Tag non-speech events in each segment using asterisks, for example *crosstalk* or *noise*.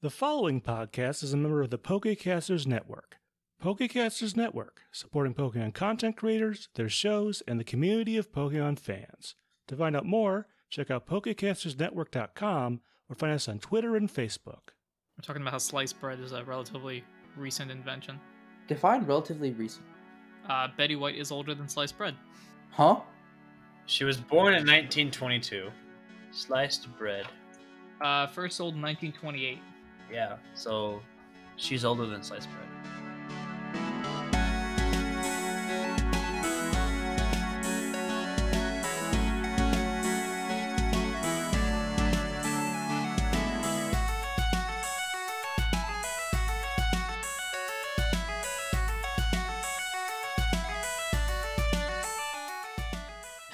The following podcast is a member of the Pokecasters Network. Pokecasters Network, supporting Pokemon content creators, their shows, and the community of Pokemon fans. To find out more, check out PokecastersNetwork.com or find us on Twitter and Facebook. We're talking about how sliced bread is a relatively recent invention. Define relatively recent. Uh, Betty White is older than sliced bread. Huh? She was born in 1922. Sliced bread. Uh, first sold in 1928. Yeah, so she's older than sliced bread.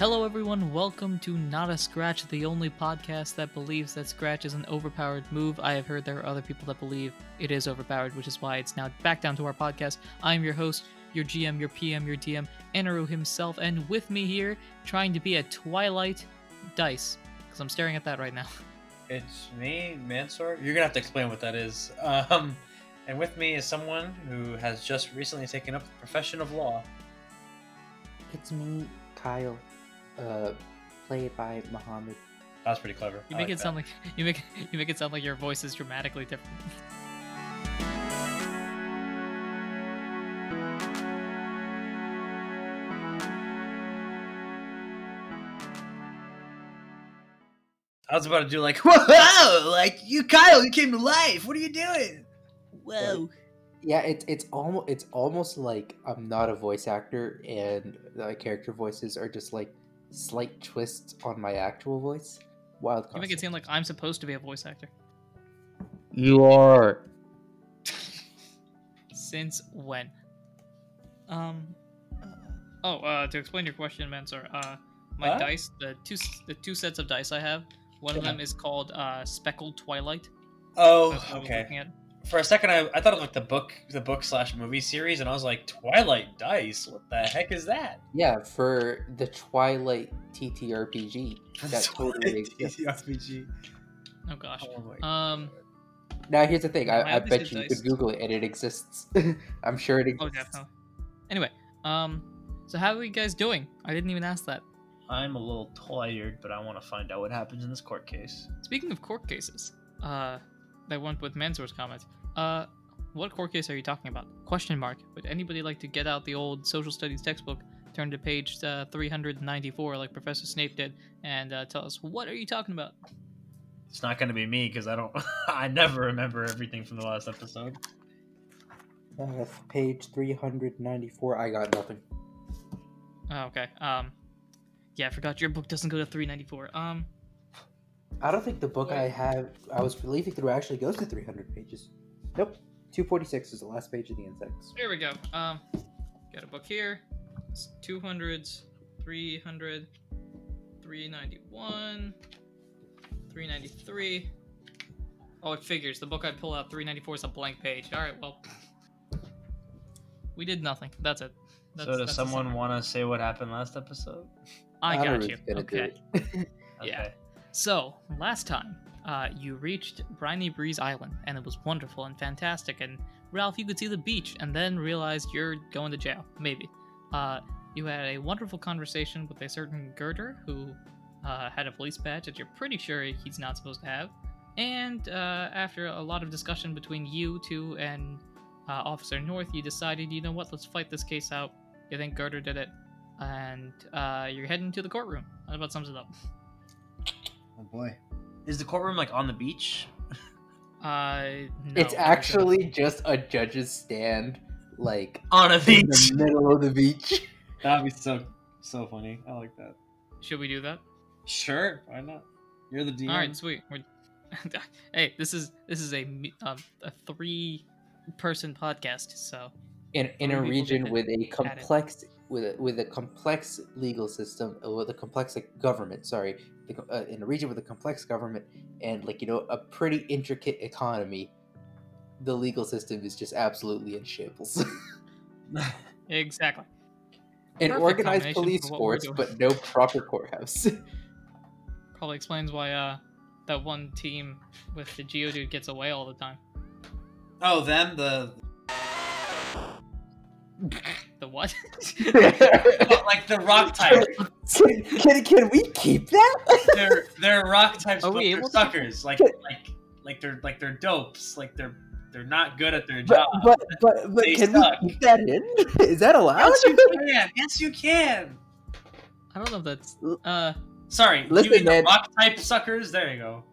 Hello, everyone. Welcome to Not a Scratch, the only podcast that believes that Scratch is an overpowered move. I have heard there are other people that believe it is overpowered, which is why it's now back down to our podcast. I am your host, your GM, your PM, your DM, Anaru himself, and with me here, trying to be a Twilight Dice, because I'm staring at that right now. *laughs* It's me, Mansour. You're gonna have to explain what that is. *laughs* Um, and with me is someone who has just recently taken up the profession of law. It's me, Kyle. Uh, played by Muhammad. That's pretty clever. You I make like it sound like you make *laughs* you make it sound like your voice is dramatically different. I was about to do like, *laughs* whoa, like you, Kyle, you came to life. What are you doing? Whoa! Yeah, it's it's almost it's almost like I'm not a voice actor, and the character voices are just like slight twist on my actual voice. Wild. You make it concept. seem like I'm supposed to be a voice actor. you are. *laughs* Since when? Um. Oh, uh, to explain your question, Mansour, uh, my Huh? dice, the two, the two sets of dice I have, one of them is called uh, Speckled Twilight. Oh, That's what I okay. Looking at. For a second, I, I thought of like the book, the book slash movie series, and I was like, Twilight Dice. What the heck is that? Yeah, for the Twilight TTRPG. *laughs* That totally exists. RPG. Oh gosh. Oh my Um. Now here's the thing. I, I bet you, you dice- could Google it and it exists. *laughs* I'm sure it exists Oh, exists. definitely. Anyway, um, so how are you guys doing? I didn't even ask that. I'm a little tired, but I want to find out what happens in this court case. Speaking of court cases, uh, that went with Mansour's comment. Uh, what court case are you talking about? Question mark. Would anybody like to get out the old social studies textbook, turn to page uh, 394 like Professor Snape did, and uh, tell us what are you talking about? It's not going to be me because I don't. *laughs* I never remember everything from the last episode. Uh, page 394. I got nothing. Oh, okay. Um, yeah, I forgot your book doesn't go to 394. Um, I don't think the book I have I was leafing through actually goes to 300 pages. Nope. 246 is the last page of the insects. Here we go. Um, got a book here. It's 200s, 300, 391, 393. Oh, it figures. The book I pull out, 394, is a blank page. All right, well, we did nothing. That's it. That's, so does that's someone want to say what happened last episode? I got Anaru's you. gonna Okay. *laughs* Yeah. So, last time, uh, you reached Briny Breeze Island, and it was wonderful and fantastic. And Ralph, you could see the beach, and then realized you're going to jail. Maybe. Uh, you had a wonderful conversation with a certain Girder who uh, had a police badge that you're pretty sure he's not supposed to have. And uh, after a lot of discussion between you two and uh, Officer North, you decided, you know what, let's fight this case out. You think Girder did it, and uh, you're heading to the courtroom. That about sums it up. Oh boy. Is the courtroom like on the beach? Uh, no, it's a- actually just a judge's stand, like On a beach, in the middle of the beach. *laughs* That'd be so so funny. I like that. Should we do that? Sure, why not? You're the DM. All right, sweet. We're... *laughs* hey, this is this is a me- um, a three person podcast, so In in a region with a complex with a, with a complex legal system, uh, with a complex like, government. Sorry, the uh, in a region with a complex government and like you know a pretty intricate economy, the legal system is just absolutely in shambles. *laughs* exactly. An Perfect organized police for force, but no proper courthouse. *laughs* Probably explains why uh that one team with the Geodude gets away all the time. Oh, them the *laughs* The what? *laughs* oh, like the rock type. Can, can, can we keep that? They're they're rock types, Are but we they're able to- suckers. Like like like they're like they're dopes. Like they're they're not good at their job. But but but, but can suck. we keep that in? *laughs* Is that allowed? yes, you *laughs* can. Yes, you can. I don't know if that's uh Sorry, Listen, you mean man. the rock type suckers? There you go.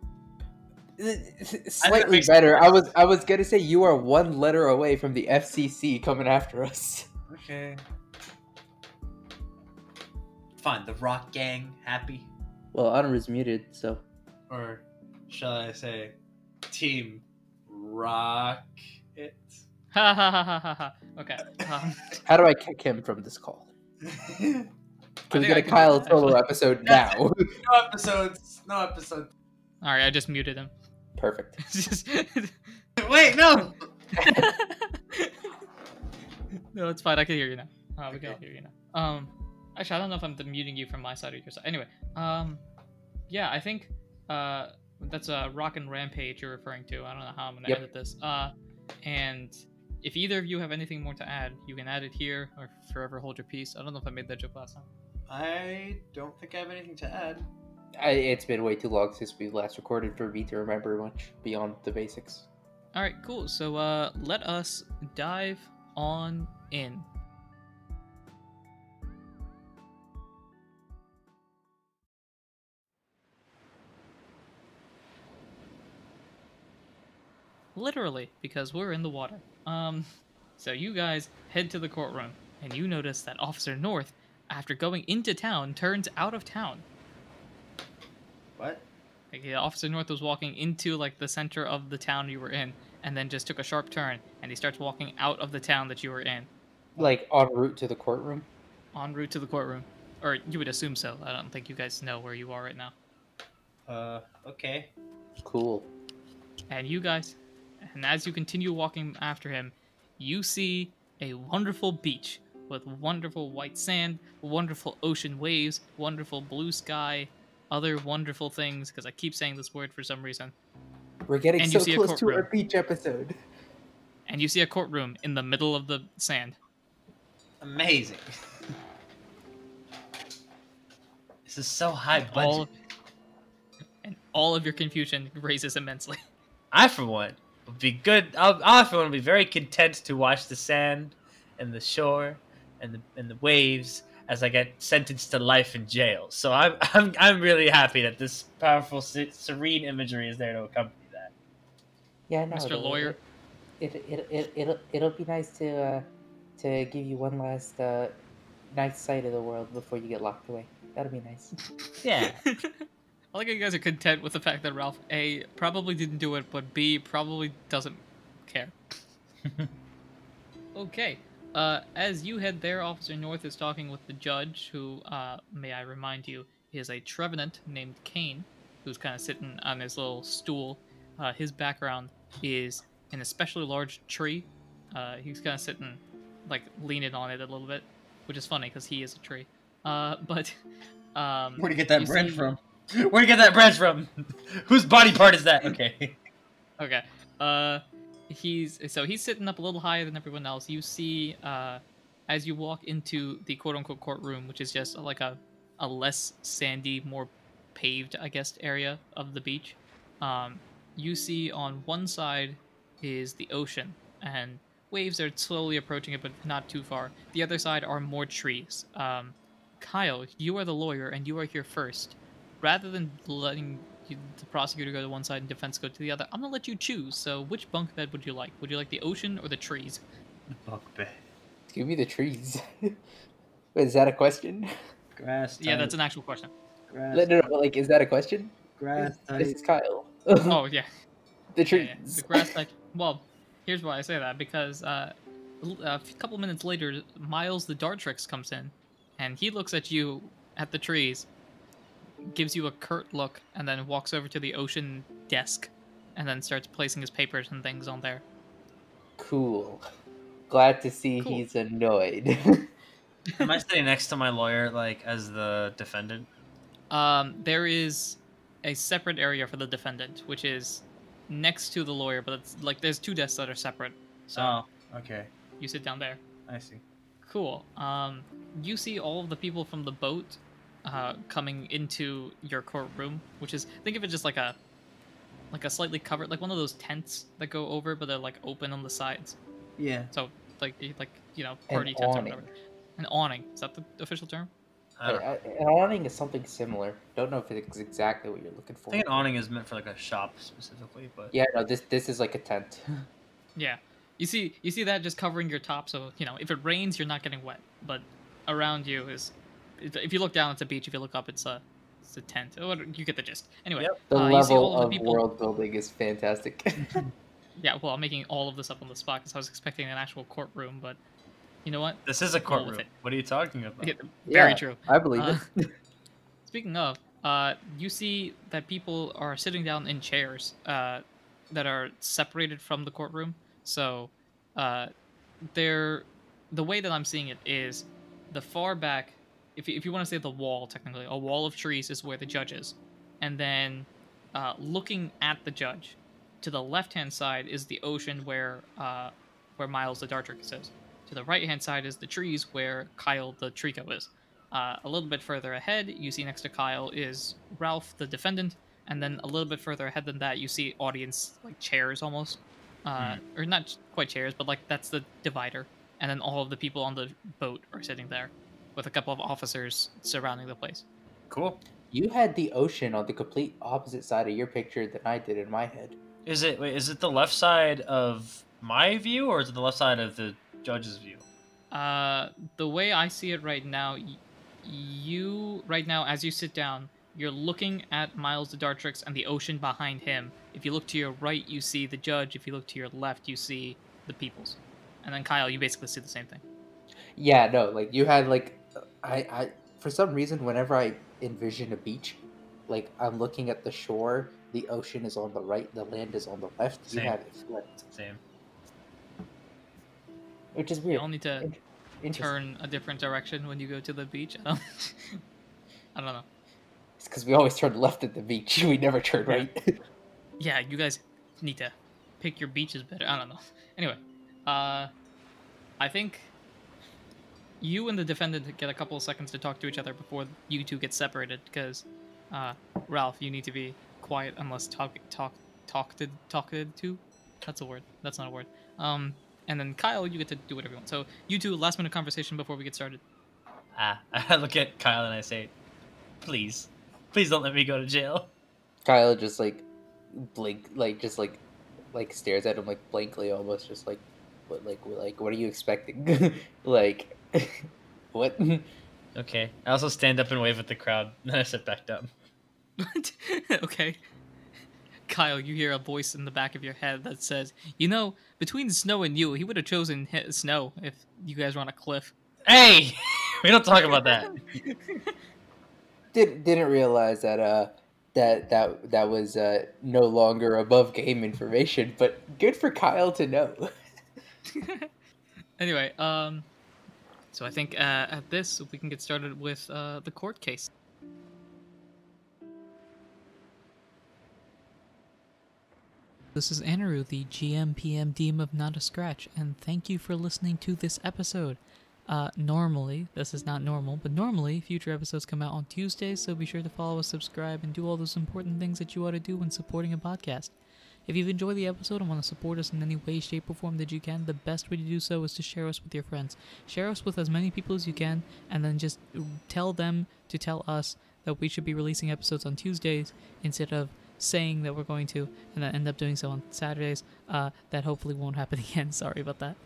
Slightly makes better. I was I was gonna say you are one letter away from the FCC coming after us. Okay. Fine, the rock gang happy, Well, Honor is muted, so or shall I say, team rock it? *laughs* ha ha ha ha ha ha. Okay. Um, *laughs* how do I kick him from this call? *laughs* Can we think get I a can Kyle do solo episode That's now? no episodes. No episodes. all right, I just muted him. Perfect. Wait, no. *laughs* no, it's fine. I can hear you now. Uh, we can all hear you now. Um, actually, I don't know if I'm muting you from my side or your side. Anyway, um, yeah, I think uh, that's a rock and rampage you're referring to. I don't know how I'm gonna Yep. edit this. Uh, and if either of you have anything more to add, you can add it here or forever hold your peace. I don't know if I made that joke last time. I don't think I have anything to add. I, it's been way too long since we last recorded for me to remember much beyond the basics. All right, cool. So uh, let us dive on in. Literally, because we're in the water. Um, so you guys head to the courtroom, and you notice that Officer North, after going into town, turns out of town. What? Like, yeah, Officer North was walking into like the center of the town you were in, and then just took a sharp turn, and he starts walking out of the town that you were in, Like en route to the courtroom. en route to the courtroom. Or you would assume so. I don't think you guys know where you are right now. Uh, okay. Cool. And you guys, and as you continue walking after him, you see a wonderful beach with wonderful white sand, wonderful ocean waves, wonderful blue sky, other wonderful things. Because I keep saying this word for some reason. We're getting And so see a close to our beach episode. And you see a courtroom in the middle of the sand. Amazing. *laughs* this is so high budget. all and all of your confusion raises immensely. *laughs* I, for one, would be good. I'll, I, for one, would be very content to watch the sand and the shore and the and the waves as I get sentenced to life in jail. So I'm *laughs* I'm I'm really happy that this powerful, serene imagery is there to accompany that. Yeah, no, Mr. it'll- Lawyer. It it it it'll it'll be nice to uh, to give you one last uh, nice sight of the world before you get locked away. That'll be nice. *laughs* Yeah. I like how you guys are content with the fact that Ralph A probably didn't do it, but B probably doesn't care. *laughs* okay. Uh, as you head there, Officer North is talking with the judge, who, uh, may I remind you, is a Trevenant named Kane, who's kind of sitting on his little stool. Uh, his background is an especially large tree. Uh, he's kind of sitting, like, leaning on it a little bit, which is funny because he is a tree. Uh, *laughs* but, um, Where'd you get that you branch see- from? *laughs* Where'd you get that branch from? *laughs* Whose body part is that? Okay. Okay. Uh, he's so he's sitting up a little higher than everyone else. You see, uh, as you walk into the quote unquote courtroom, which is just like a a less sandy, more paved, I guess, area of the beach. Um, you see on one side is the ocean, and waves are slowly approaching it, but not too far. The other side are more trees. Um, Kyle, you are the lawyer, and you are here first. Rather than letting you, the prosecutor go to one side and defense go to the other, I'm gonna let you choose. So, which bunk bed would you like? Would you like the ocean or the trees? Bunk bed. Give me the trees. *laughs* Wait, is that a question? Grass. Yeah, that's an actual question. grass. No, no, no, like, is that a question? grass This is Kyle. Oh yeah, the yeah, trees. yeah. the grass like Well, here's why I say that because uh, l- a f- couple minutes later, Miles the Dartrix comes in, and he looks at you at the trees, gives you a curt look, and then walks over to the ocean desk, and then starts placing his papers and things on there. Cool. Glad to see Cool. he's annoyed. Am I sitting next to my lawyer, like as the defendant? Um, there is a separate area for the defendant, which is next to the lawyer, but it's like there's two desks that are separate. So Oh, okay. you sit down there. I see. Cool. Um, you see all of the people from the boat uh, coming into your courtroom, which is think of it just like a like a slightly covered, like one of those tents that go over, but they're like open on the sides. Yeah. So like like you know An party tents or whatever. An awning. Is that the official term? I, I- I- An awning is something similar. Don't know if it's exactly what you're looking for. I for. think an awning is meant for like a shop specifically, but Yeah, no, this this is like a tent. *laughs* Yeah. You see you see that just covering your top, so you know if it rains, you're not getting wet. But around you is, if you look down, it's a beach. If you look up, it's a it's a tent. Oh, You get the gist. Anyway, Yep. The uh, you see all level of of the people. world building is fantastic. *laughs* Yeah, well, I'm making all of this up on the spot because I was expecting an actual courtroom, but you know what? this is a Roll with courtroom. What are you talking about? Yeah, very Yeah, true. I believe Uh, it. *laughs* Speaking of, uh, you see that people are sitting down in chairs uh, that are separated from the courtroom. So, uh, they're the way that I'm seeing it is the far back. If you, if you want to say the wall, technically, a wall of trees is where the judge is, and then uh, looking at the judge, to the left hand side is the ocean where uh, where Miles the Dartrix is. To the right hand side is the trees where Kyle the Treecko is. Uh, a little bit further ahead, you see next to Kyle is Ralph, the defendant, and then a little bit further ahead than that, you see audience like chairs almost, uh, or not quite chairs, but like that's the divider, and then all of the people on the boat are sitting there, with a couple of officers surrounding the place. Cool. You had the ocean on the complete opposite side of your picture than I did in my head. Is it wait? Is it the left side of my view, or is it the left side of the judge's view? Uh, the way I see it right now, y- you right now as you sit down, you're looking at Miles the Dartrix and the ocean behind him. If you look to your right, you see the judge. If you look to your left, you see the peoples. And then Kyle, you basically see the same thing. Yeah, no, like you had like I I for some reason whenever I envision a beach, like I'm looking at the shore, the ocean is on the right, the land is on the left. You Same. have it flipped, Same. Which is weird. You all need to turn a different direction when you go to the beach. I *laughs* don't, I don't know. It's because we always turn left at the beach. *laughs* We never turn right. *laughs* Yeah, you guys need to pick your beaches better. I don't know. Anyway, uh, I think you and the defendant get a couple of seconds to talk to each other before you two get separated. Because, uh, Ralph, you need to be quiet unless talk talk talked to talked to. That's a word. That's not a word. Um, and then Kyle, you get to do whatever you want. So you two, last minute conversation before we get started. Ah, *laughs* I look at Kyle and I say, "Please, please don't let me go to jail." Kyle just like blink, like just like like stares at him like blankly, almost just like what like like what are you expecting? *laughs* like *laughs* what? Okay. I also stand up and wave at the crowd, then I sit back down. What? okay. Kyle, you hear a voice in the back of your head that says, "You know, between Snow and you, he would have chosen hi- Snow if you guys were on a cliff." Hey, *laughs* we don't talk about that. *laughs* Did didn't realize that uh that that that was uh no longer above game information, but good for Kyle to know. *laughs* anyway, um, so I think uh, at this we can get started with uh, the court case. This is Anaru, the GM PM DM of Not a Scratch, and thank you for listening to this episode. Uh, normally, this is not normal, but normally future episodes come out on Tuesdays, so be sure to follow us, subscribe, and do all those important things that you ought to do when supporting a podcast. If you've enjoyed the episode and want to support us in any way, shape, or form that you can, the best way to do so is to share us with your friends. Share us with as many people as you can, and then just tell them to tell us that we should be releasing episodes on Tuesdays instead of saying that we're going to and then end up doing so on Saturdays. Uh, that hopefully won't happen *laughs* again. Sorry about that.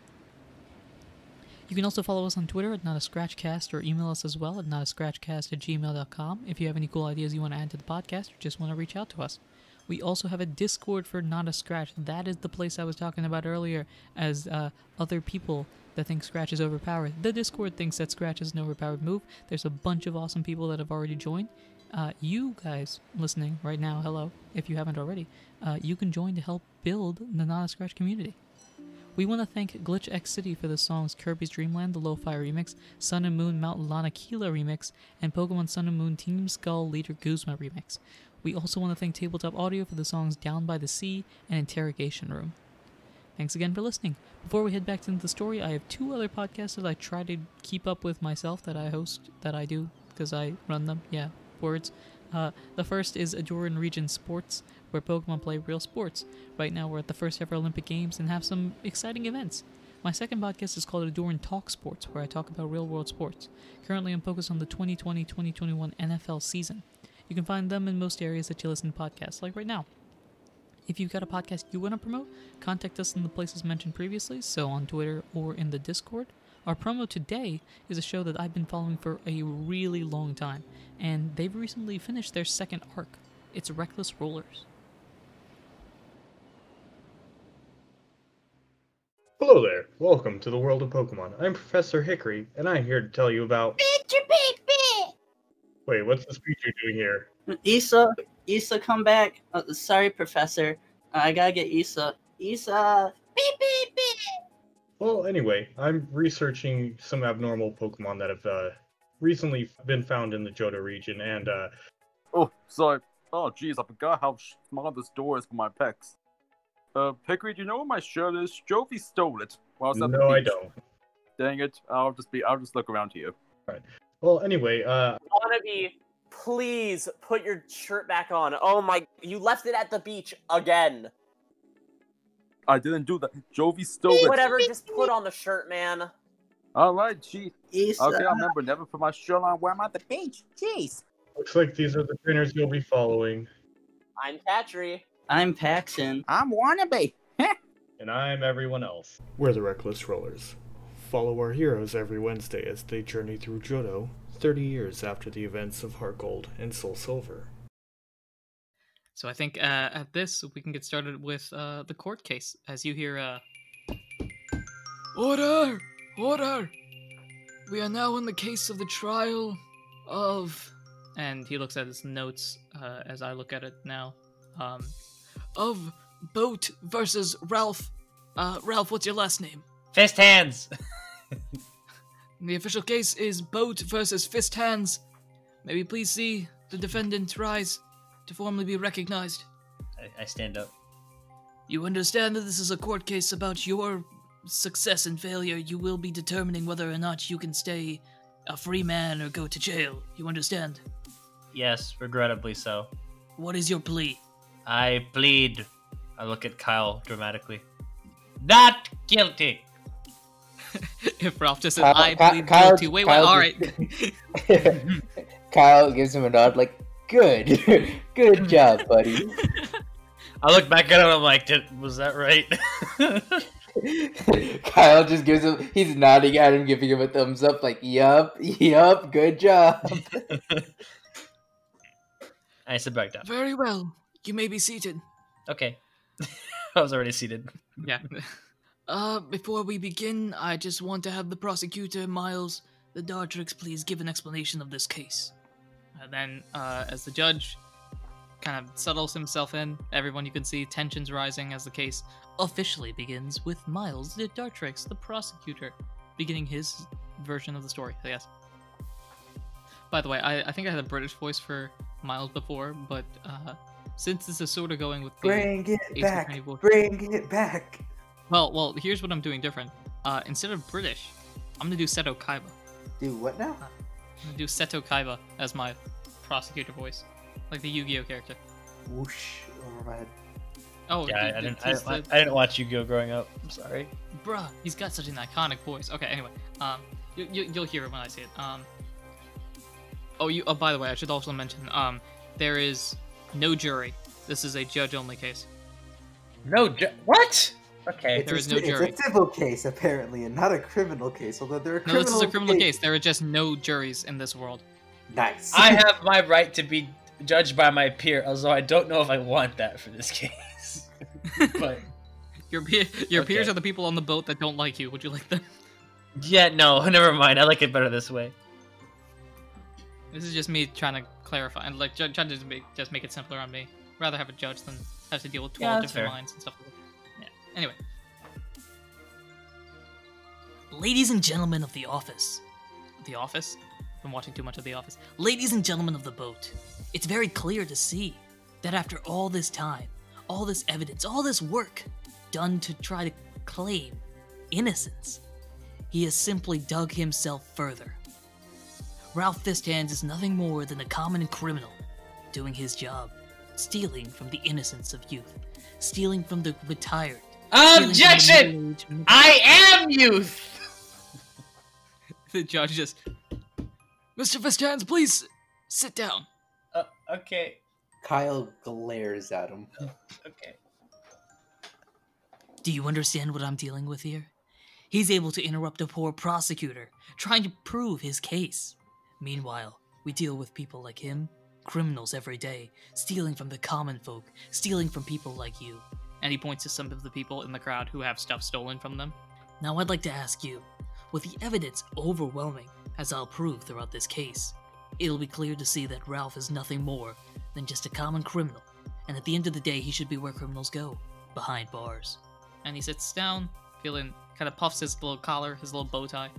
You can also follow us on Twitter at Not a Scratchcast or email us as well at notascratchcast at gmail.com if you have any cool ideas you want to add to the podcast or just want to reach out to us. We also have a Discord for Not a Scratch. That is the place I was talking about earlier as uh, other people that think Scratch is overpowered. The Discord thinks that Scratch is an overpowered move. There's a bunch of awesome people that have already joined. Uh, you guys listening right now, hello, if you haven't already, uh, you can join to help build the Not a Scratch community. We want to thank GlitchxCity for the songs Kirby's Dreamland, the Lo-Fi remix, Sun and Moon Mount Lanakila remix, and Pokemon Sun and Moon Team Skull Leader Guzma remix. We also want to thank Tabletop Audio for the songs Down by the Sea and Interrogation Room. Thanks again for listening. Before we head back into the story, I have two other podcasts that I try to keep up with myself that I host, that I do, because I run them. Yeah, words. Uh, the first is Adoran Region Sports, where Pokemon play real sports. Right now, we're at the first ever Olympic Games and have some exciting events. My second podcast is called Adoran Talk Sports, where I talk about real world sports. Currently, I'm focused on the 2020 2021 NFL season. You can find them in most areas that you listen to podcasts, like right now. If you've got a podcast you want to promote, contact us in the places mentioned previously, so on Twitter or in the Discord. Our promo today is a show that I've been following for a really long time, and they've recently finished their second arc. It's Reckless Rollers. Hello there. Welcome to the world of Pokemon. I'm Professor Hickory, and I'm here to tell you about. Wait, what's this speech you're doing here? Issa, Issa, come back. Uh, sorry, Professor. I gotta get Issa. Issa. Beep, beep, beep. Well, anyway, I'm researching some abnormal Pokemon that have uh, recently been found in the Johto region, and uh, Oh, sorry. Oh, jeez, I forgot how small this door is for my pecs. Uh, Hickory, do you know where my shirt is? Jovi stole it. While I was at the no, I don't. Dang it! I'll just be. I'll just look around here. All right. Well, anyway, uh, Wannabe, please put your shirt back on. Oh my, you left it at the beach again. I didn't do that. Jovi stole it. Whatever, just put on the shirt, man. All right, jeez. Issa. Okay, I uh, remember never put my shirt on when I'm at the beach. Jeez. looks like these are the trainers you'll be following, I'm Patry. I'm Paxton. I'm wannabe. *laughs* and I'm everyone else. We're the Reckless Rollers. Follow our heroes every Wednesday as they journey through Johto, 30 years after the events of Heart Gold and Soul Silver. So I think uh, at this we can get started with uh, the court case. As you hear, uh, order, order. We are now in the case of the trial of, and he looks at his notes uh, as I look at it now, um, of Boat versus Ralph. Uh, Ralph, what's your last name? Fist hands. *laughs* The official case is Boat versus Fist Hands. May we please see the defendant rise to formally be recognized. I, I stand up. You understand that this is a court case about your success and failure. You will be determining whether or not you can stay a free man or go to jail. You understand? Yes, regrettably so. What is your plea? I plead. I look at Kyle dramatically. Not guilty. *laughs* if Ralph just said, Kyle- I Ky- plead Kyle- guilty. Wait, wait, alright. *laughs* Kyle gives him a nod, like, good, *laughs* good job, buddy. *laughs* I look back at him. I'm like, Did, was that right? *laughs* Kyle just gives him, he's nodding at him, giving him a thumbs up, like, yup, yup, good job. I sit back down. Very well. You may be seated. Okay. I was already seated. Yeah. Uh, before we begin, I just want to have the prosecutor, Miles, the Dartrix, please give an explanation of this case. And then, uh, as the judge kind of settles himself in, everyone you can see tensions rising as the case officially begins with Miles, the Dartrix, the prosecutor, beginning his version of the story. So, yes. By the way, I, I think I had a British voice for Miles before, but uh, since this is sort of going with the Bring it back, bring it back. well, well, here's what I'm doing different. Uh, instead of British, I'm gonna do Seto Kaiba. Do what now? I'm gonna do Seto Kaiba as my prosecutor voice, like the Yu-Gi-Oh character. Whoosh over my head. Oh, Yeah, I, I didn't. I, didn't- the- I didn't watch Yu-Gi-Oh growing up. I'm sorry. bruh, he's got such an iconic voice. Okay, anyway, um, you, you, you'll hear it when I say it. Um, oh, you. Oh, by the way, I should also mention, um, there is no jury. This is a judge-only case. No. Ju- what? Okay. There a, is no jury. It's a civil case, apparently, and not a criminal case, although there are No, criminal this is a criminal cases. case. There are just no juries in this world. Nice. I *laughs* have my right to be judged by my peer, although I don't know if I want that for this *laughs* case. *laughs* but Your peer, your peers are the people on the boat that don't like you. Would you like them? yeah, no, never mind. I like it better this way. This is just me trying to clarify and like ju- trying to just make just make it simpler on me. Rather have a judge than have to deal with twelve that's different fair. lines and stuff. Like that. Yeah. Anyway, ladies and gentlemen of the office, the office. Been watching too much of the office. Ladies and gentlemen of the boat, it's very clear to see that after all this time, all this evidence, all this work done to try to claim innocence, he has simply dug himself further. Ralph Fisthands is nothing more than a common criminal doing his job, stealing from the innocence of youth, stealing from the retired. from the Objection! I am youth. *laughs* The judge just. Mr. Fisthands, please sit down. Uh, okay, Kyle glares at him. *laughs* okay. Do you understand what I'm dealing with here? He's able to interrupt a poor prosecutor trying to prove his case. Meanwhile, we deal with people like him, criminals every day, stealing from the common folk, stealing from people like you. And he points to some of the people in the crowd who have stuff stolen from them. Now, I'd like to ask you with the evidence overwhelming, as I'll prove throughout this case, it'll be clear to see that Ralph is nothing more than just a common criminal, and at the end of the day, he should be where criminals go behind bars and he sits down, feeling kind of puffs his little collar, his little bow tie.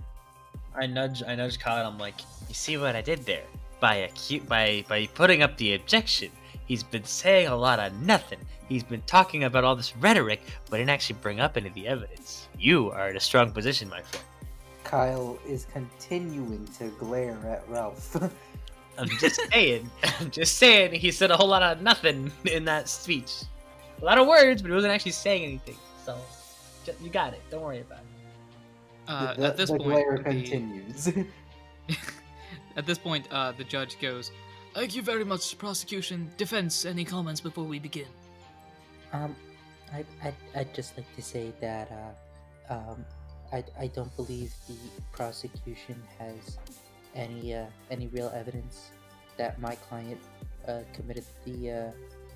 I nudge, I nudge Kyle. I'm like, you see what I did there? By acu- by by putting up the objection, he's been saying a lot of nothing. He's been talking about all this rhetoric, but didn't actually bring up any of the evidence. You are in a strong position, my friend. Kyle is continuing to glare at Ralph. *laughs* I'm just saying. I'm just saying. He said a whole lot of nothing in that speech. A lot of words, but he wasn't actually saying anything. So, ju- you got it. Don't worry about it. Uh, the at this the point, glare the- continues. *laughs* *laughs* at this point, uh, the judge goes, "Thank you very much, prosecution, defense. Any comments before we begin?" Um, I, I, I'd just like to say that, uh, um, I, I don't believe the prosecution has any, uh, any real evidence that my client, uh, committed the, uh,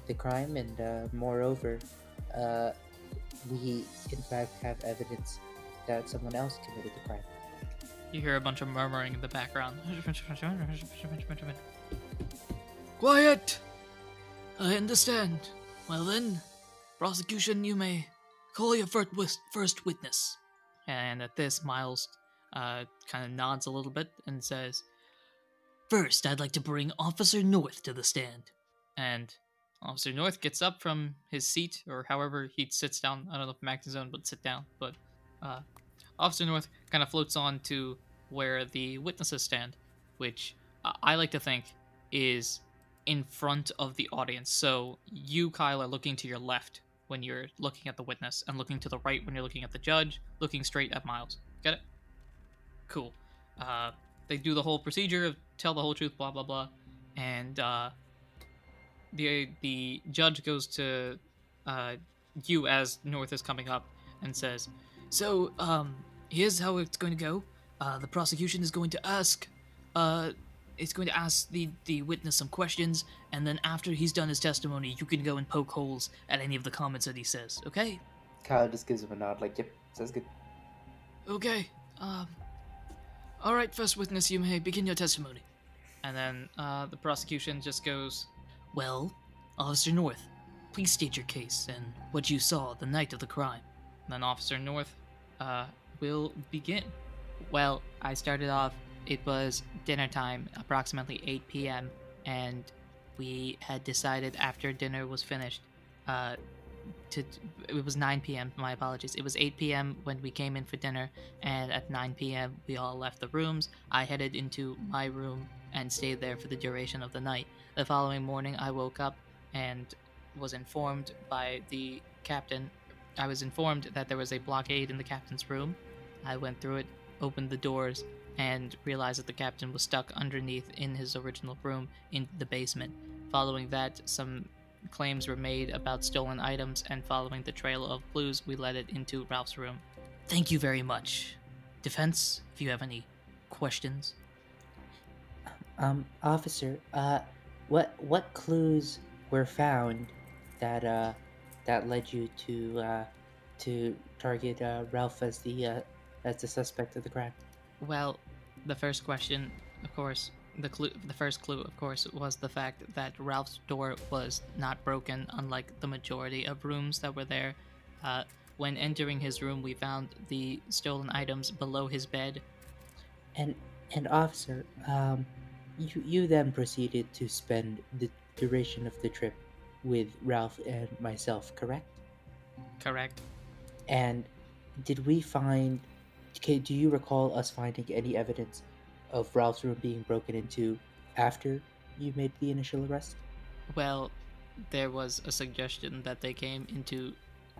the crime, and, uh, moreover, uh, we, in fact, have evidence that someone else committed the crime. You hear a bunch of murmuring in the background. *laughs* Quiet! I understand. Well then, prosecution, you may call your first, first witness. And at this, Miles uh, kind of nods a little bit and says, First, I'd like to bring Officer North to the stand. And Officer North gets up from his seat, or however he sits down. I don't know if Mac his own, but sit down. But uh, Officer North kind of floats on to where the witnesses stand, which I like to think is in front of the audience. So you, Kyle, are looking to your left when you're looking at the witness, and looking to the right when you're looking at the judge, looking straight at Miles. Get it? Cool. Uh, they do the whole procedure of tell the whole truth, blah blah blah, and uh, the the judge goes to uh, you as North is coming up and says, "So, um, here's how it's going to go. Uh, the prosecution is going to ask, uh, it's going to ask the the witness some questions, and then after he's done his testimony, you can go and poke holes at any of the comments that he says. Okay? Kyle just gives him a nod, like, yep, sounds good. Okay. Um. All right, first witness, you may begin your testimony. And then uh, the prosecution just goes, "Well, Officer North, please state your case and what you saw the night of the crime." And then Officer North uh, will begin. Well, I started off. It was dinner time, approximately 8 p.m., and we had decided after dinner was finished uh, to it was 9 p.m. My apologies. It was 8 p.m. when we came in for dinner, and at 9 p.m. we all left the rooms. I headed into my room and stayed there for the duration of the night. The following morning, I woke up and was informed by the captain. I was informed that there was a blockade in the captain's room. I went through it, opened the doors, and realized that the captain was stuck underneath in his original room in the basement. Following that, some claims were made about stolen items, and following the trail of clues, we led it into Ralph's room. Thank you very much. Defense, if you have any questions. Um, officer, uh, what what clues were found that uh that led you to uh to target uh, Ralph as the uh, as the suspect of the crime? Well, the first question, of course, the clue, the first clue, of course, was the fact that Ralph's door was not broken, unlike the majority of rooms that were there. Uh, when entering his room, we found the stolen items below his bed. And and officer, um, you you then proceeded to spend the duration of the trip with Ralph and myself, correct? Correct. And did we find? Okay, do you recall us finding any evidence of Ralph's room being broken into after you made the initial arrest? Well, there was a suggestion that they came into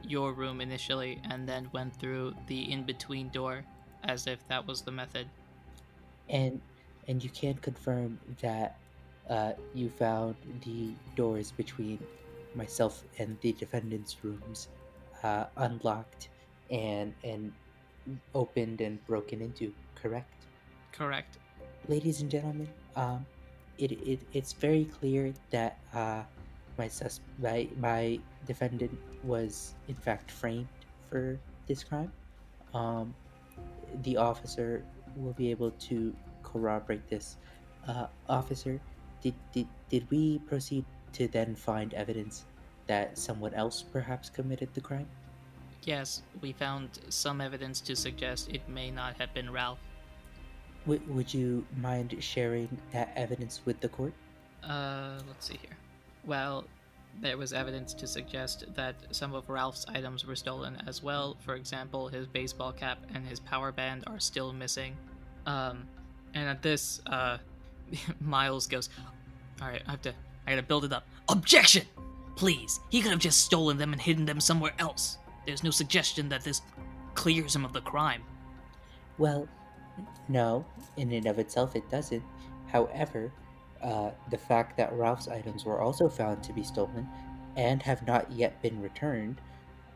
your room initially and then went through the in between door as if that was the method. And and you can confirm that uh, you found the doors between myself and the defendant's rooms uh, unlocked and and opened and broken into, correct? Correct. Ladies and gentlemen, um, it, it it's very clear that uh, my sus my my defendant was in fact framed for this crime. Um, the officer will be able to corroborate this. Uh, officer, did, did did we proceed to then find evidence that someone else perhaps committed the crime? Yes, we found some evidence to suggest it may not have been Ralph. W- would you mind sharing that evidence with the court? Uh, let's see here. Well, there was evidence to suggest that some of Ralph's items were stolen as well. For example, his baseball cap and his power band are still missing. Um, and at this, uh, *laughs* Miles goes, "All right, I have to, I gotta build it up." Objection! Please, he could have just stolen them and hidden them somewhere else. There's no suggestion that this clears him of the crime. Well, no, in and of itself it doesn't. However, uh, the fact that Ralph's items were also found to be stolen and have not yet been returned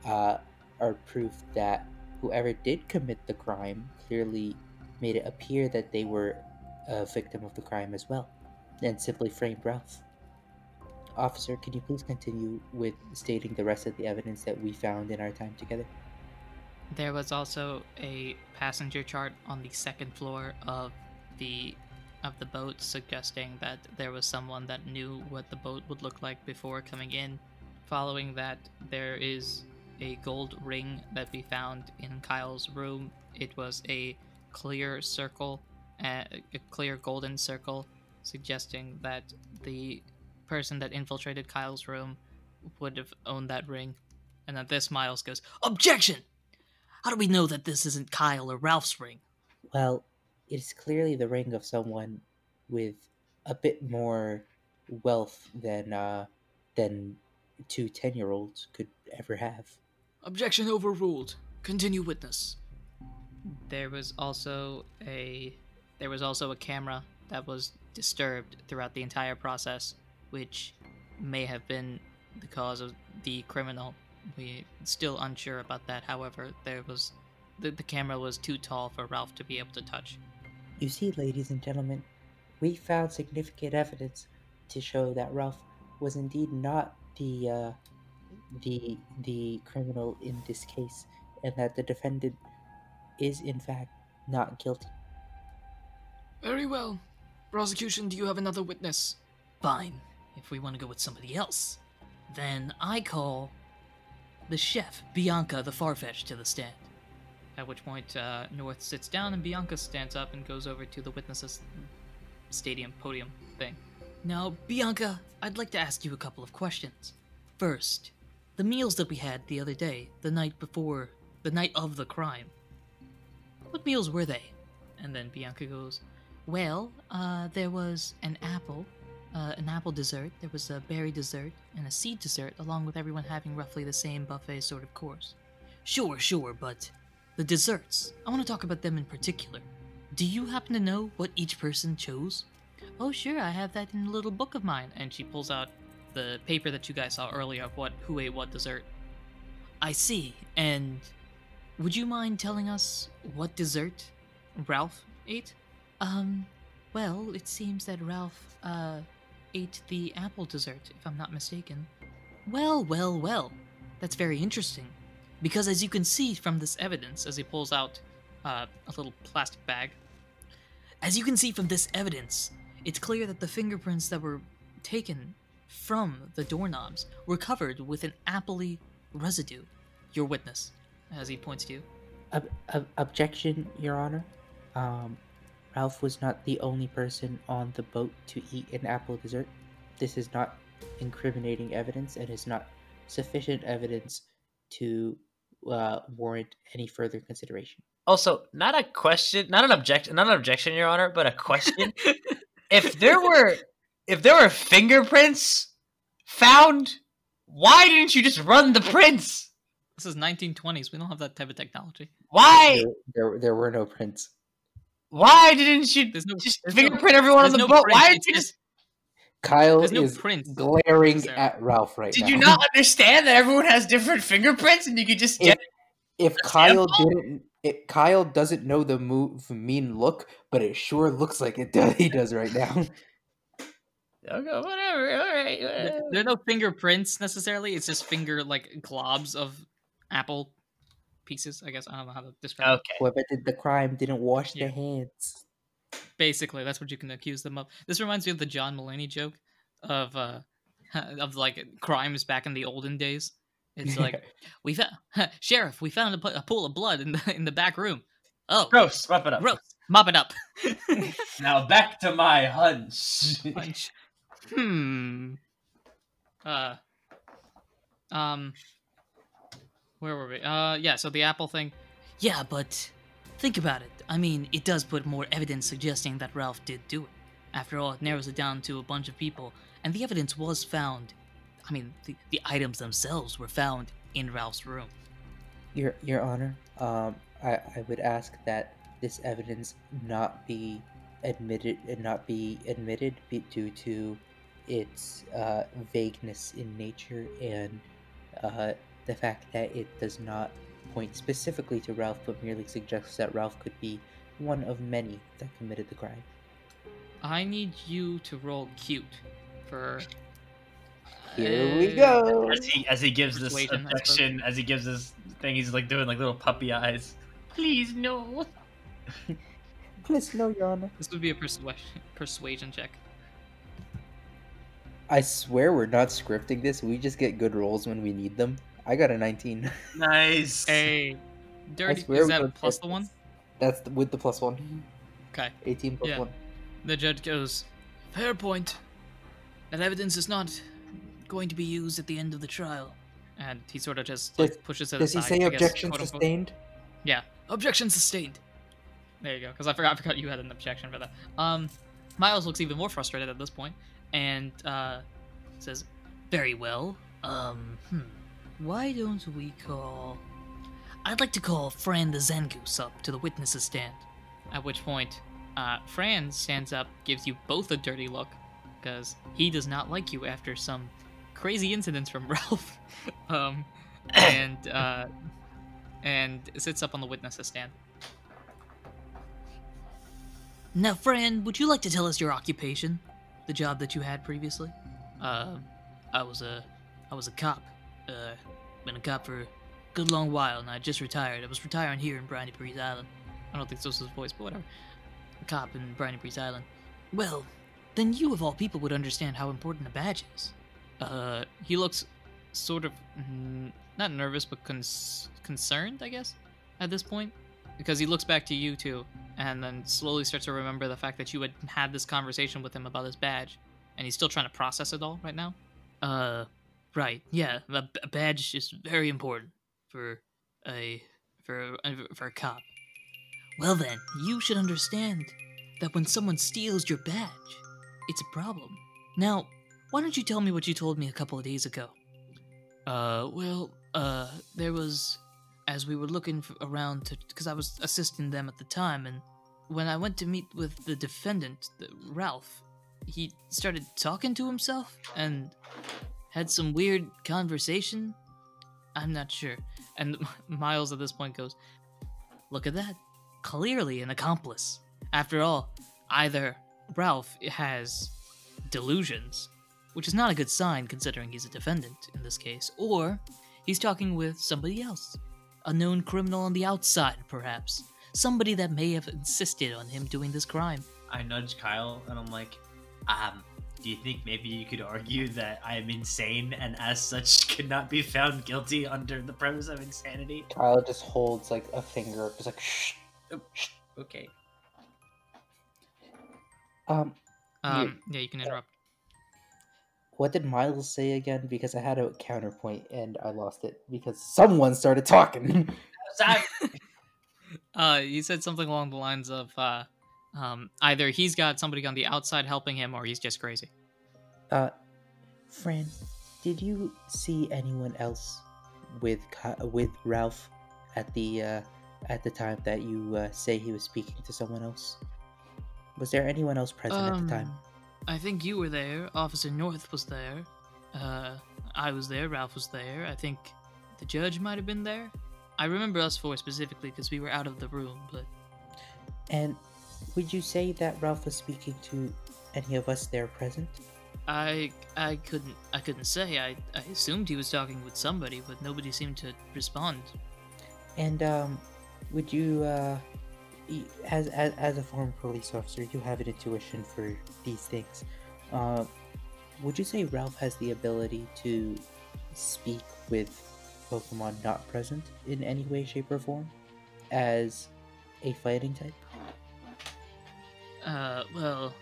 uh, are proof that whoever did commit the crime clearly made it appear that they were a victim of the crime as well, and simply framed Ralph. Officer, can you please continue with stating the rest of the evidence that we found in our time together? There was also a passenger chart on the second floor of the of the boat suggesting that there was someone that knew what the boat would look like before coming in. Following that, there is a gold ring that we found in Kyle's room. It was a clear circle, uh, a clear golden circle, suggesting that the person that infiltrated Kyle's room would have owned that ring. And at this, Miles goes, Objection! How do we know that this isn't Kyle or Ralph's ring? Well, it is clearly the ring of someone with a bit more wealth than uh, than two 10 year olds could ever have. Objection overruled. Continue witness. There was also a there was also a camera that was disturbed throughout the entire process, which may have been the cause of the criminal. We're still unsure about that. However, there was the, the camera was too tall for Ralph to be able to touch. You see, ladies and gentlemen, we found significant evidence to show that Ralph was indeed not the uh, the the criminal in this case, and that the defendant is in fact not guilty. Very well. Prosecution, do you have another witness? Fine. If we want to go with somebody else, then I call the chef, Bianca the Farfetch, to the stand. At which point, uh, North sits down and Bianca stands up and goes over to the witnesses' stadium podium thing. Now, Bianca, I'd like to ask you a couple of questions. First, the meals that we had the other day, the night before, the night of the crime, what meals were they? And then Bianca goes, Well, uh, there was an apple, uh, an apple dessert, there was a berry dessert, and a seed dessert, along with everyone having roughly the same buffet sort of course. Sure, sure, but the desserts, I want to talk about them in particular. Do you happen to know what each person chose? Oh, sure, I have that in a little book of mine. And she pulls out the paper that you guys saw earlier of what who ate what dessert. I see. And would you mind telling us what dessert Ralph ate? Um, well, it seems that Ralph, uh, ate the apple dessert, if I'm not mistaken. Well, well, well. That's very interesting. Because as you can see from this evidence, as he pulls out uh, a little plastic bag, as you can see from this evidence, it's clear that the fingerprints that were taken from the doorknobs were covered with an appley residue. Your witness, as he points to you. Ob- ob- objection, Your Honor. Um, Ralph was not the only person on the boat to eat an apple dessert. This is not incriminating evidence and is not sufficient evidence to uh, warrant any further consideration. Also, not a question, not an objection, not an objection, Your Honor, but a question. if there were, if there were fingerprints found, why didn't you just run the prints? This is 1920s. We don't have that type of technology. Why? There, there, there were no prints. Why didn't you There's no just there's no- fingerprint everyone on the no boat? print, Why it's did you just? Kyle no is prints glaring necessarily. at Ralph right Did now. Did you not understand that everyone has different fingerprints and you could just If, get? if a Kyle sample? didn't, it, Kyle doesn't know the move mean look, but it sure looks like it does. *laughs* He does right now. Okay, whatever. All right. Whatever. There are no fingerprints necessarily. It's just finger like globs of apple pieces. I guess I don't know how to describe. it. Okay. Whoever did the crime didn't wash Yeah. their hands. Basically, that's what you can accuse them of. This reminds me of the John Mulaney joke of uh *laughs* of like crimes back in the olden days. It's *laughs* like we found *laughs* sheriff. We found a, a pool of blood in the in the back room. Oh, Gross. Wrap it up. gross! Mop it up. Now back to my hunch. Punch. Hmm. Uh. Um. Where were we? Uh. Yeah. So the Apple thing. Yeah, but think about it. I mean, it does put more evidence suggesting that Ralph did do it. After all, it narrows it down to a bunch of people, and the evidence was found. I mean, the, the items themselves were found in Ralph's room. Your Your Honor, um, I, I would ask that this evidence not be admitted and not be admitted be, due to its uh, vagueness in nature and uh, the fact that it does not point specifically to Ralph, but merely suggests that Ralph could be one of many that committed the crime. I need you to roll cute for. Here we uh, go. As he as he gives this Persuasion, I suppose. affection, as he gives this thing, he's like doing like little puppy eyes. Please no. *laughs* Please, no, Your Honor. This would be a persuasion persuasion check. I swear we're not scripting this. We just get good rolls when we need them. I got a 19. Nice. Hey, dirty. Is that don't plus the one? That's the, with the plus one. Okay. 18 plus Yeah. one. The judge goes, Fair point. That evidence is not going to be used at the end of the trial. And he sort of just like, Does- pushes it Does he say I guess, objection quote, unquote. sustained? Yeah. Objection sustained. There you go. Because I forgot, I forgot you had an objection for that. Um, Miles looks even more frustrated at this point, and uh, says, "Very well. Um, hmm. Why don't we call? I'd like to call Fran the Zangoose up to the witnesses stand." At which point, uh, Fran stands up, gives you both a dirty look, because he does not like you after some crazy incidents from *laughs* Ralph. um, and uh, and sits up on the witnesses stand. Now, Fran, would you like to tell us your occupation, the job that you had previously? Uh, I was a, I was a cop. Uh, been a cop for a good long while, and I just retired. I was retiring here in Briny Breeze Island. I don't think this was his voice, but whatever. A cop in Briny Breeze Island. Well, then you of all people would understand how important a badge is. Uh, he looks sort of mm, not nervous, but cons- concerned, I guess, at this point, because he looks back to you two, and then slowly starts to remember the fact that you had had this conversation with him about his badge, and he's still trying to process it all right now. Uh, right, yeah, a badge is very important for a for a, for a cop. Well then, you should understand that when someone steals your badge, it's a problem. Now, why don't you tell me what you told me a couple of days ago? Uh, well, uh, there was, as we were looking f around to, because I was assisting them at the time, and when I went to meet with the defendant, the, Ralph, he started talking to himself and had some weird conversation. I'm not sure. And *laughs* Miles at this point goes, Look at that. Clearly an accomplice. After all, either Ralph has delusions, which is not a good sign considering he's a defendant in this case, or he's talking with somebody else. A known criminal on the outside, perhaps. Somebody that may have insisted on him doing this crime. I nudge Kyle and I'm like, um, do you think maybe you could argue that I am insane and as such could not be found guilty under the premise of insanity? Kyle just holds like a finger up, just like shh. Okay. Um, Um, yeah, you can interrupt. what did Miles say again? Because I had a counterpoint and I lost it because someone started talking. Zach, *laughs* Uh, he said something along the lines of, uh, um, either he's got somebody on the outside helping him, or he's just crazy. uh, Fran, did you see anyone else with with Ralph at the uh, at the time that you uh, say he was speaking to someone else? Was there anyone else present at the time? Um, I think you were there. Officer North was there. Uh, I was there. Ralph was there. I think the judge might have been there. I remember us four specifically because we were out of the room, but And would you say that Ralph was speaking to any of us there present? I I couldn't I couldn't say. I, I assumed he was talking with somebody, but nobody seemed to respond. And um, would you, uh, as, as as a former police officer, you have an intuition for these things. Uh, would you say Ralph has the ability to speak with Pokemon not present in any way, shape, or form, as a fighting type? Uh, well,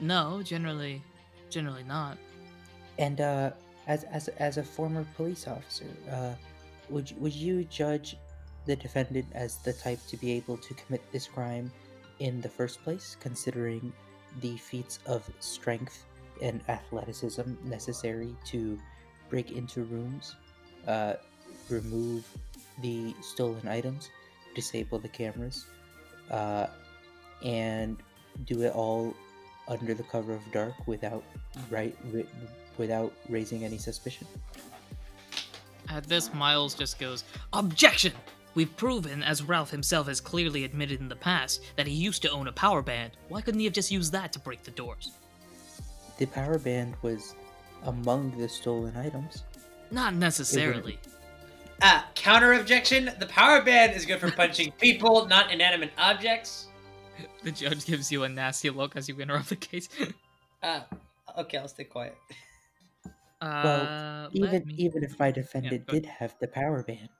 no, generally, generally not. And uh, as as as a former police officer, uh, would would you judge the defendant as the type to be able to commit this crime in the first place, considering the feats of strength and athleticism necessary to break into rooms, uh, remove the stolen items, disable the cameras, uh, and do it all under the cover of dark without right wi- without raising any suspicion. At this, Miles just goes, Objection! We've proven, as Ralph himself has clearly admitted in the past, that he used to own a power band. Why couldn't he have just used that to break the doors? The power band was among the stolen items. Not necessarily. ah, counter objection. The power band is good for punching people, not inanimate objects. The judge gives you a nasty look as you interrupt the case. *laughs* Ah, okay, I'll stay quiet. Uh, let even me- even if my defendant go did have the power band,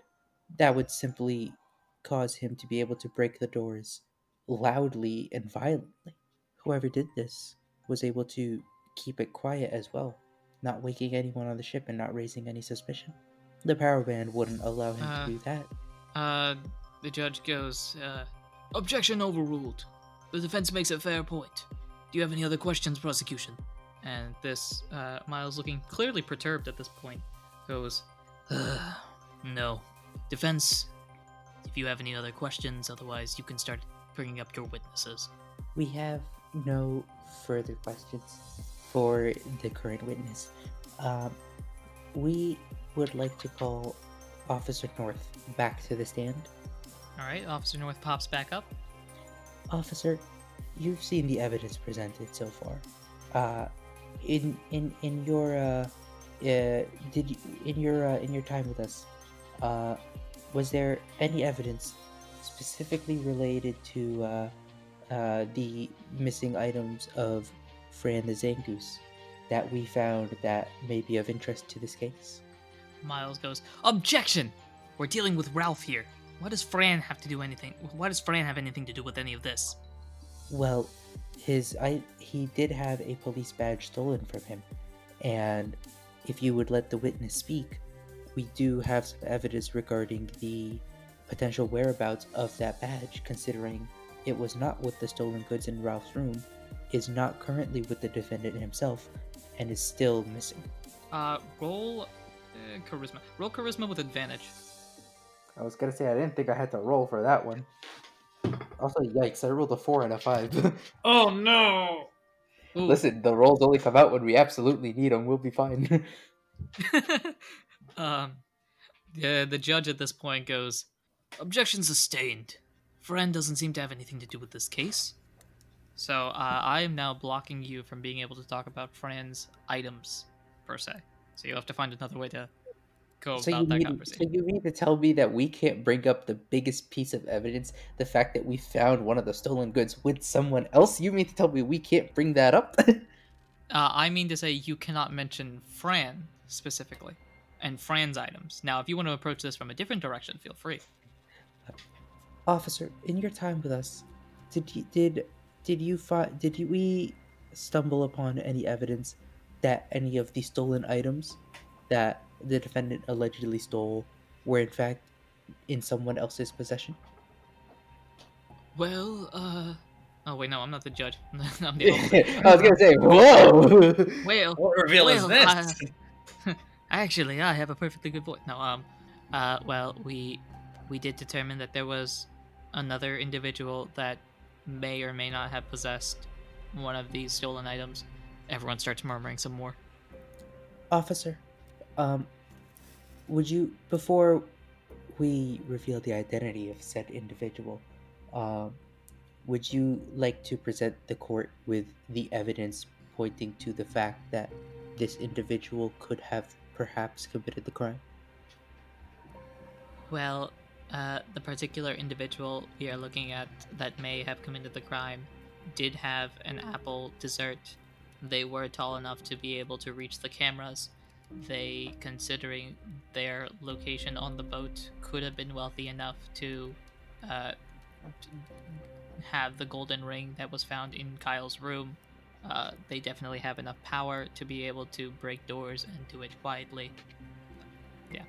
that would simply cause him to be able to break the doors loudly and violently. Whoever did this was able to keep it quiet as well, not waking anyone on the ship and not raising any suspicion. The power band wouldn't allow him Uh, to do that. Uh, the judge goes, uh, Objection overruled. The defense makes a fair point. Do you have any other questions, prosecution? And this, uh, Miles looking clearly perturbed at this point, goes, "Ugh, No. Defense, if you have any other questions, otherwise you can start bringing up your witnesses. We have no further questions for the current witness. Um, we would like to call Officer North back to the stand. Alright, Officer North pops back up. Officer, you've seen the evidence presented so far. Uh, in in in your uh, uh did you, in your uh, in your time with us, uh, was there any evidence specifically related to uh, uh, the missing items of Fran the Zangoose that we found that may be of interest to this case? Miles goes, Objection! We're dealing with Ralph here. Why does Fran have to do anything? Why does Fran have anything to do with any of this? Well, his I he did have a police badge stolen from him, and if you would let the witness speak, we do have some evidence regarding the potential whereabouts of that badge, considering it was not with the stolen goods in Ralph's room, is not currently with the defendant himself, and is still missing. Uh, roll uh, charisma. Roll charisma with advantage. I was gonna say I didn't think I had to roll for that one. Also, yikes! I rolled a four and a five. *laughs* Oh no! Ooh. Listen, the rolls only come out when we absolutely need them. We'll be fine. *laughs* um, the the judge at this point goes, "Objection sustained. Fran doesn't seem to have anything to do with this case." So uh, I am now blocking you from being able to talk about Fran's items per se. So you'll have to find another way to go So about you, that mean, so you mean to tell me that we can't bring up the biggest piece of evidence, the fact that we found one of the stolen goods with someone else? You mean to tell me we can't bring that up? *laughs* Uh, I mean to say you cannot mention Fran specifically and Fran's items. Now, if you want to approach this from a different direction, feel free. Officer, in your time with us, did you did did you find did you, we stumble upon any evidence that any of the stolen items that the defendant allegedly stole were in fact in someone else's possession? Well, uh. Oh, wait, no, I'm not the judge. *laughs* I'm the *laughs* officer. I was gonna say, whoa. Well, What reveal well, is this? I- *laughs* actually, I have a perfectly good voice. No, um, uh, well, we we did determine that there was another individual that may or may not have possessed one of these stolen items. Everyone starts murmuring some more. Officer, um, would you, before we reveal the identity of said individual, um, would you like to present the court with the evidence pointing to the fact that this individual could have perhaps committed the crime? Well, uh, the particular individual we are looking at that may have committed the crime did have an apple dessert. They were tall enough to be able to reach the cameras. They, considering their location on the boat, could have been wealthy enough to uh, have the golden ring that was found in Kyle's room. Uh, they definitely have enough power to be able to break doors and do it quietly. Yeah.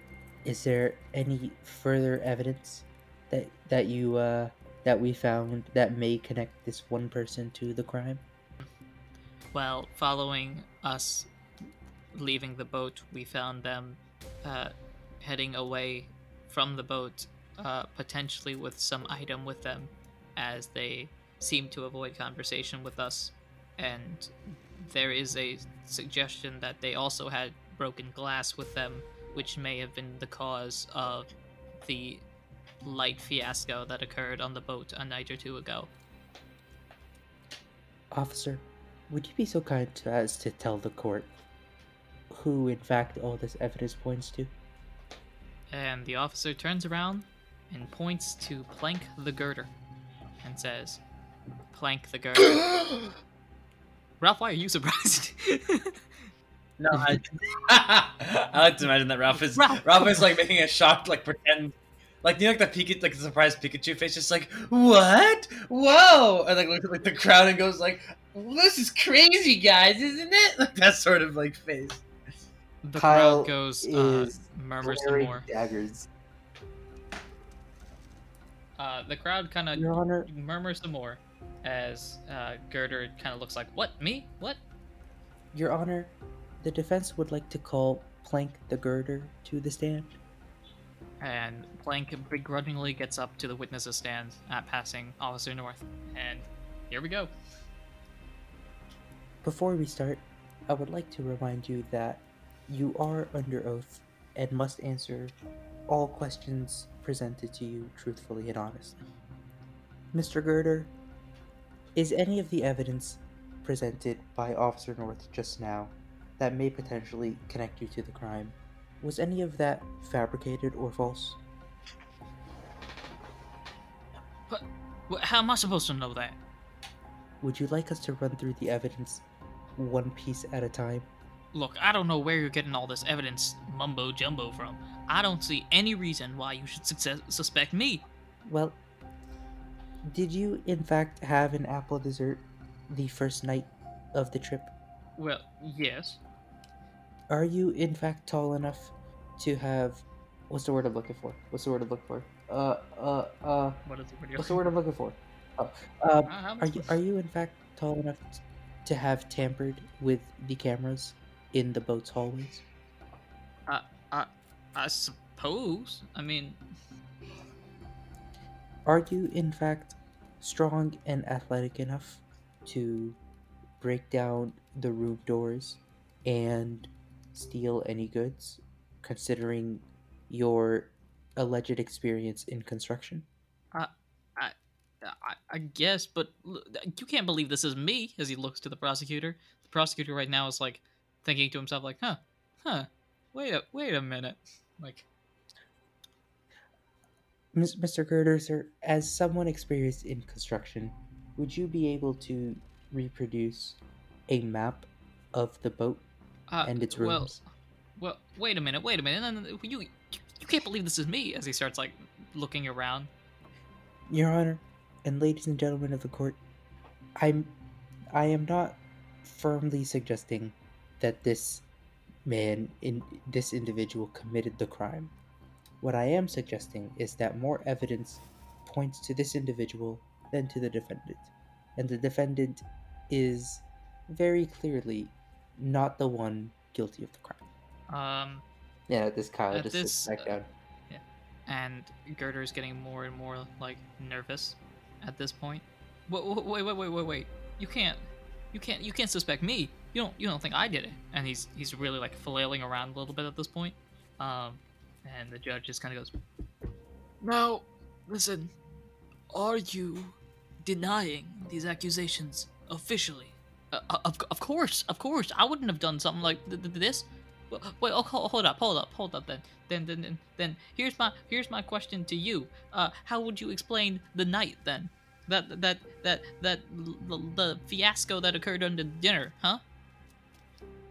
Is there any further evidence that that you uh, that we found that may connect this one person to the crime? Well, following us leaving the boat, we found them uh, heading away from the boat, uh, potentially with some item with them, as they seem to avoid conversation with us. And there is a suggestion that they also had broken glass with them, which may have been the cause of the light fiasco that occurred on the boat a night or two ago. Officer, would you be so kind as to tell the court who, in fact, all this evidence points to? And the officer turns around and points to Plank the Gurdurr and says, Plank the Gurdurr. *gasps* Ralph, why are you surprised? *laughs* No, I, *laughs* I like to imagine that Ralph is Ralph. Ralph is like making a shocked like pretend like you know like the Pikachu like the surprised Pikachu face just like what whoa and like looks at like the crowd and goes like this is crazy guys isn't it *laughs* like that sort of like face the Kyle crowd goes, uh, murmurs some more. daggers. Uh, the crowd kind of Your murmurs some more as uh, Gurdurr kind of looks like, What? Me? What? Your Honor, the defense would like to call Plank the Gurdurr to the stand. And Plank begrudgingly gets up to the witnesses stand at passing Officer North. And here we go. Before we start, I would like to remind you that you are under oath and must answer all questions presented to you truthfully and honestly. Mr. Gurdurr, is any of the evidence presented by Officer North just now that may potentially connect you to the crime, was any of that fabricated or false? Wh- How am I supposed to know that? Would you like us to run through the evidence one piece at a time? Look, I don't know where you're getting all this evidence mumbo jumbo from. I don't see any reason why you should success- suspect me. Well, did you in fact have an apple dessert the first night of the trip? Well, yes. Are you in fact tall enough to have what's the word I'm looking for? What's the word I'm looking for? Uh uh uh What is are you what's the word I'm looking for? Oh, I are you are you in fact tall enough to have tampered with the cameras in the boat's hallways? I I, I suppose. I mean, Are you in fact strong and athletic enough to break down the room doors and steal any goods, considering your alleged experience in construction? I, I guess, but you can't believe this is me. As he looks to the prosecutor, the prosecutor right now is like thinking to himself, like, "Huh, huh, wait a wait a minute." Like, Mr. Gurdurr, sir, as someone experienced in construction, would you be able to reproduce a map of the boat uh, and its rooms? well, wait a minute, wait a minute. No, You you can't believe this is me. As he starts like looking around. Your Honor, and ladies and gentlemen of the court, I'm I am not firmly suggesting that this man in this individual committed the crime. What I am suggesting is that more evidence points to this individual than to the defendant. And the defendant is very clearly not the one guilty of the crime. Um, Yeah, this Kyle At just this, sits back uh, down. and Gurdurr is getting more and more like nervous at this point. Wait, wait, wait, wait, wait, wait! You can't, you can't, you can't suspect me. You don't, you don't think I did it? And he's he's really like flailing around a little bit at this point. Um, and the judge just kind of goes, "Now, listen, are you denying these accusations officially?" Uh, of, of course, of course. I wouldn't have done something like th- th- this. Wait, wait oh, hold up, hold up, hold up. Then, then, then, then, then. Here's my here's my question to you. Uh, how would you explain the night then? That that that that the, the fiasco that occurred under dinner, huh?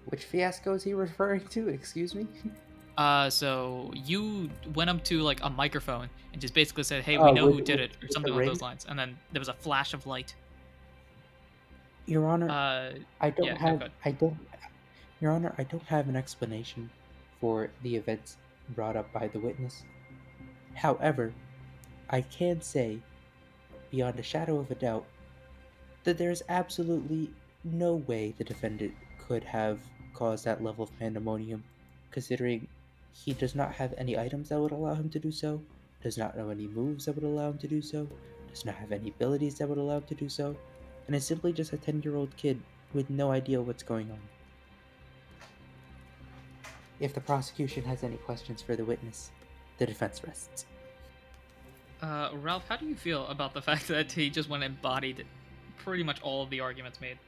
Which fiasco is he referring to? Excuse me? *laughs* Uh, so you went up to like a microphone and just basically said, "Hey, we Oh, know with- who did with- it," or something along those lines. And then there was a flash of light. Your Honor, Uh, I don't yeah, have ahead. I don't Your Honor, I don't have an explanation for the events brought up by the witness. However, I can say beyond a shadow of a doubt that there is absolutely no way the defendant could have caused that level of pandemonium considering he does not have any items that would allow him to do so, does not know any moves that would allow him to do so, does not have any abilities that would allow him to do so, and is simply just a 10 year old kid with no idea what's going on. If the prosecution has any questions for the witness, the defense rests. Uh, Ralph, how do you feel about the *laughs* fact that he just went and bodied pretty much all of the arguments made?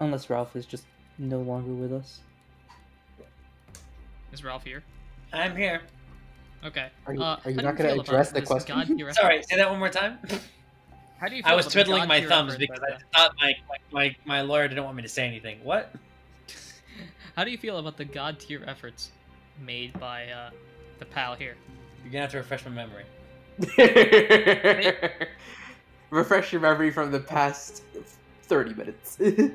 Unless Ralph is just no longer with us. Is Ralph here? I'm here. Okay. Are you- uh, are you how not gonna address the question? *laughs* Sorry, say that one more time. *laughs* How do you feel I was about twiddling my thumbs because I thought my, my my lawyer didn't want me to say anything. What? How do you feel about the god tier efforts made by uh, the pal here? You're gonna have to refresh my memory. *laughs* Refresh your memory from the past 30 minutes. *laughs*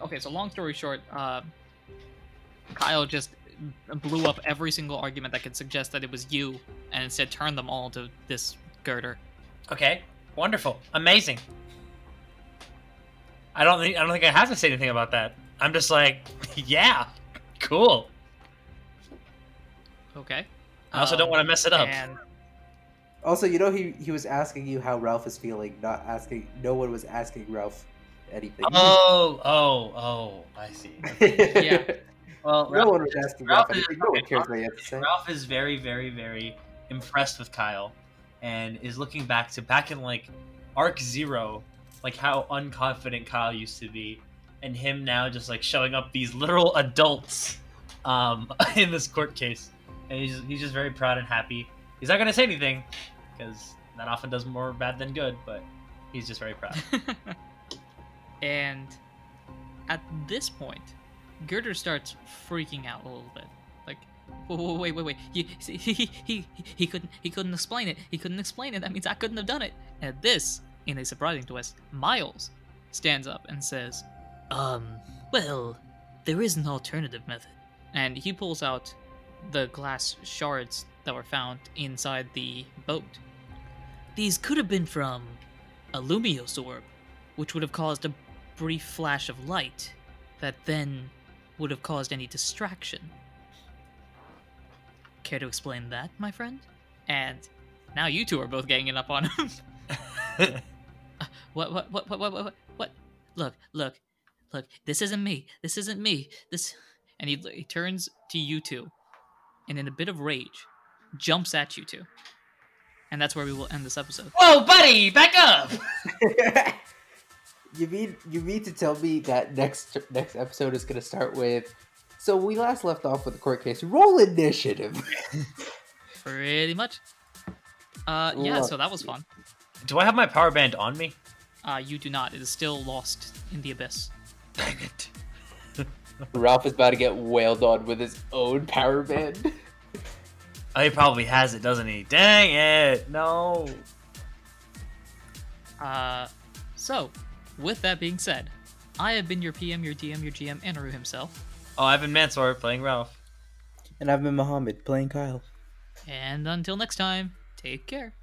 Okay, so long story short, uh, Kyle just blew up every single argument that could suggest that it was you, and instead turned them all to this girder. Okay, wonderful, amazing. I don't think I don't think I have to say anything about that. I'm just like, *laughs* yeah, cool. Okay. I also don't Um, want to mess it up. And also, you know, he, he was asking you how Ralph is feeling, not asking, no one was asking Ralph anything. Oh, oh, oh, I see. *laughs* Yeah. *laughs* Well, no one was asking Ralph, Ralph is- anything. No one okay, cares what you have to say. Ralph is very, very, very impressed with Kyle, and is looking back to back in like Arc Zero, like how unconfident Kyle used to be, and him now just like showing up these literal adults, um, *laughs* in this court case, and he's he's just very proud and happy. He's not gonna say anything, because that often does more bad than good, but he's just very proud. *laughs* and at this point, Gurdurr starts freaking out a little bit. Like, wait, wait, wait, wait. He, *laughs* he, he, he, he couldn't, he couldn't explain it. He couldn't explain it. That means I couldn't have done it. And this, in a surprising twist, Miles stands up and says, "Um, well, there is an alternative method." And he pulls out the glass shards that were found inside the boat. These could have been from a Lumios orb, which would have caused a brief flash of light that then would have caused any distraction. Care to explain that, my friend? And now you two are both ganging up on him. *laughs* Uh, what, what, what, what, what, what, what? Look, look, look. This isn't me. This isn't me. This. And he, he turns to you two, and in a bit of rage, jumps at you two. And that's where we will end this episode. Whoa, buddy, back up! *laughs* *laughs* you mean you mean to tell me that next next episode is going to start with? So we last left off with the court case. Roll initiative. *laughs* Pretty much. Uh, yeah. Love So that was fun. Do I have my power band on me? Uh, you do not. It is still lost in the abyss. Dang it. Ralph is about to get wailed on with his own power band. Oh, he probably has it, doesn't he? Dang it! No. Uh, so, with that being said, I have been your PM, your DM, your GM, Anaru himself. Oh, I've been Mansour playing Ralph. And I've been Muhammad playing Kyle. And until next time, take care.